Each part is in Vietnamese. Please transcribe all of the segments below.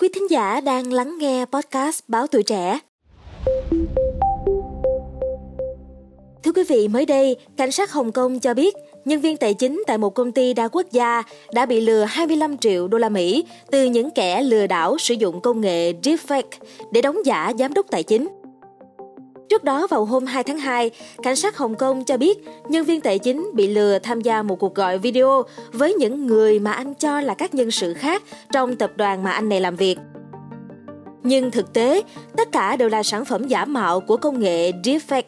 Quý thính giả đang lắng nghe podcast Báo Tuổi Trẻ. Thưa quý vị, mới đây, cảnh sát Hồng Kông cho biết nhân viên tài chính tại một công ty đa quốc gia đã bị lừa 25 triệu đô la Mỹ từ những kẻ lừa đảo sử dụng công nghệ deepfake để đóng giả giám đốc tài chính. Trước đó vào hôm 2 tháng 2, cảnh sát Hồng Kông cho biết nhân viên tài chính bị lừa tham gia một cuộc gọi video với những người mà anh cho là các nhân sự khác trong tập đoàn mà anh này làm việc. Nhưng thực tế, tất cả đều là sản phẩm giả mạo của công nghệ deepfake.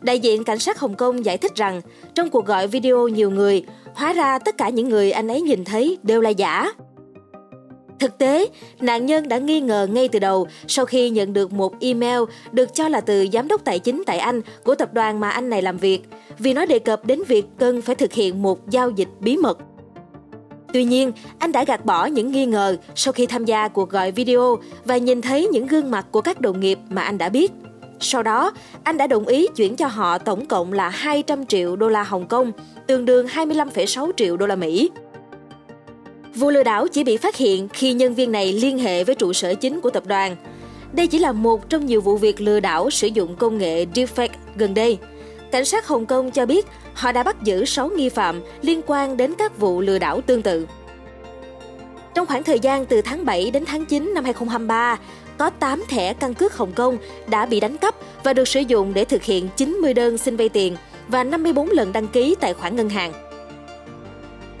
Đại diện cảnh sát Hồng Kông giải thích rằng, trong cuộc gọi video nhiều người, hóa ra tất cả những người anh ấy nhìn thấy đều là giả. Thực tế, nạn nhân đã nghi ngờ ngay từ đầu sau khi nhận được một email được cho là từ giám đốc tài chính tại Anh của tập đoàn mà anh này làm việc, vì nó đề cập đến việc cần phải thực hiện một giao dịch bí mật. Tuy nhiên, anh đã gạt bỏ những nghi ngờ sau khi tham gia cuộc gọi video và nhìn thấy những gương mặt của các đồng nghiệp mà anh đã biết. Sau đó, anh đã đồng ý chuyển cho họ tổng cộng là 200 triệu đô la Hồng Kông, tương đương 25,6 triệu đô la Mỹ. Vụ lừa đảo chỉ bị phát hiện khi nhân viên này liên hệ với trụ sở chính của tập đoàn. Đây chỉ là một trong nhiều vụ việc lừa đảo sử dụng công nghệ deepfake gần đây. Cảnh sát Hồng Kông cho biết họ đã bắt giữ 6 nghi phạm liên quan đến các vụ lừa đảo tương tự. Trong khoảng thời gian từ tháng 7 đến tháng 9 năm 2023, có 8 thẻ căn cước Hồng Kông đã bị đánh cắp và được sử dụng để thực hiện 90 đơn xin vay tiền và 54 lần đăng ký tài khoản ngân hàng.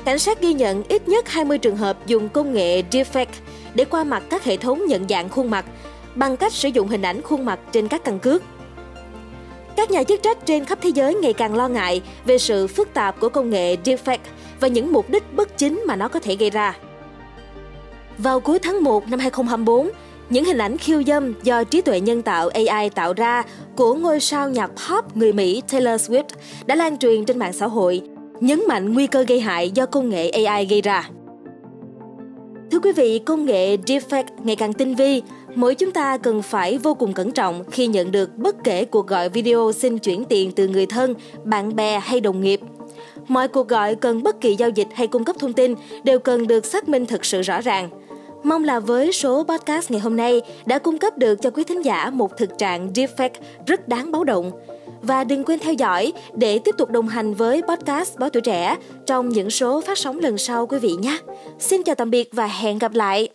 Cảnh sát ghi nhận ít nhất 20 trường hợp dùng công nghệ deepfake để qua mặt các hệ thống nhận dạng khuôn mặt bằng cách sử dụng hình ảnh khuôn mặt trên các căn cước. Các nhà chức trách trên khắp thế giới ngày càng lo ngại về sự phức tạp của công nghệ deepfake và những mục đích bất chính mà nó có thể gây ra. Vào cuối tháng 1 năm 2024, những hình ảnh khiêu dâm do trí tuệ nhân tạo AI tạo ra của ngôi sao nhạc pop người Mỹ Taylor Swift đã lan truyền trên mạng xã hội nhấn mạnh nguy cơ gây hại do công nghệ AI gây ra. Thưa quý vị, công nghệ deepfake ngày càng tinh vi, mỗi chúng ta cần phải vô cùng cẩn trọng khi nhận được bất kể cuộc gọi video xin chuyển tiền từ người thân, bạn bè hay đồng nghiệp. Mọi cuộc gọi cần bất kỳ giao dịch hay cung cấp thông tin đều cần được xác minh thật sự rõ ràng. Mong là với số podcast ngày hôm nay đã cung cấp được cho quý thính giả một thực trạng deepfake rất đáng báo động. Và đừng quên theo dõi để tiếp tục đồng hành với podcast Báo Tuổi Trẻ trong những số phát sóng lần sau quý vị nhé. Xin chào tạm biệt và hẹn gặp lại.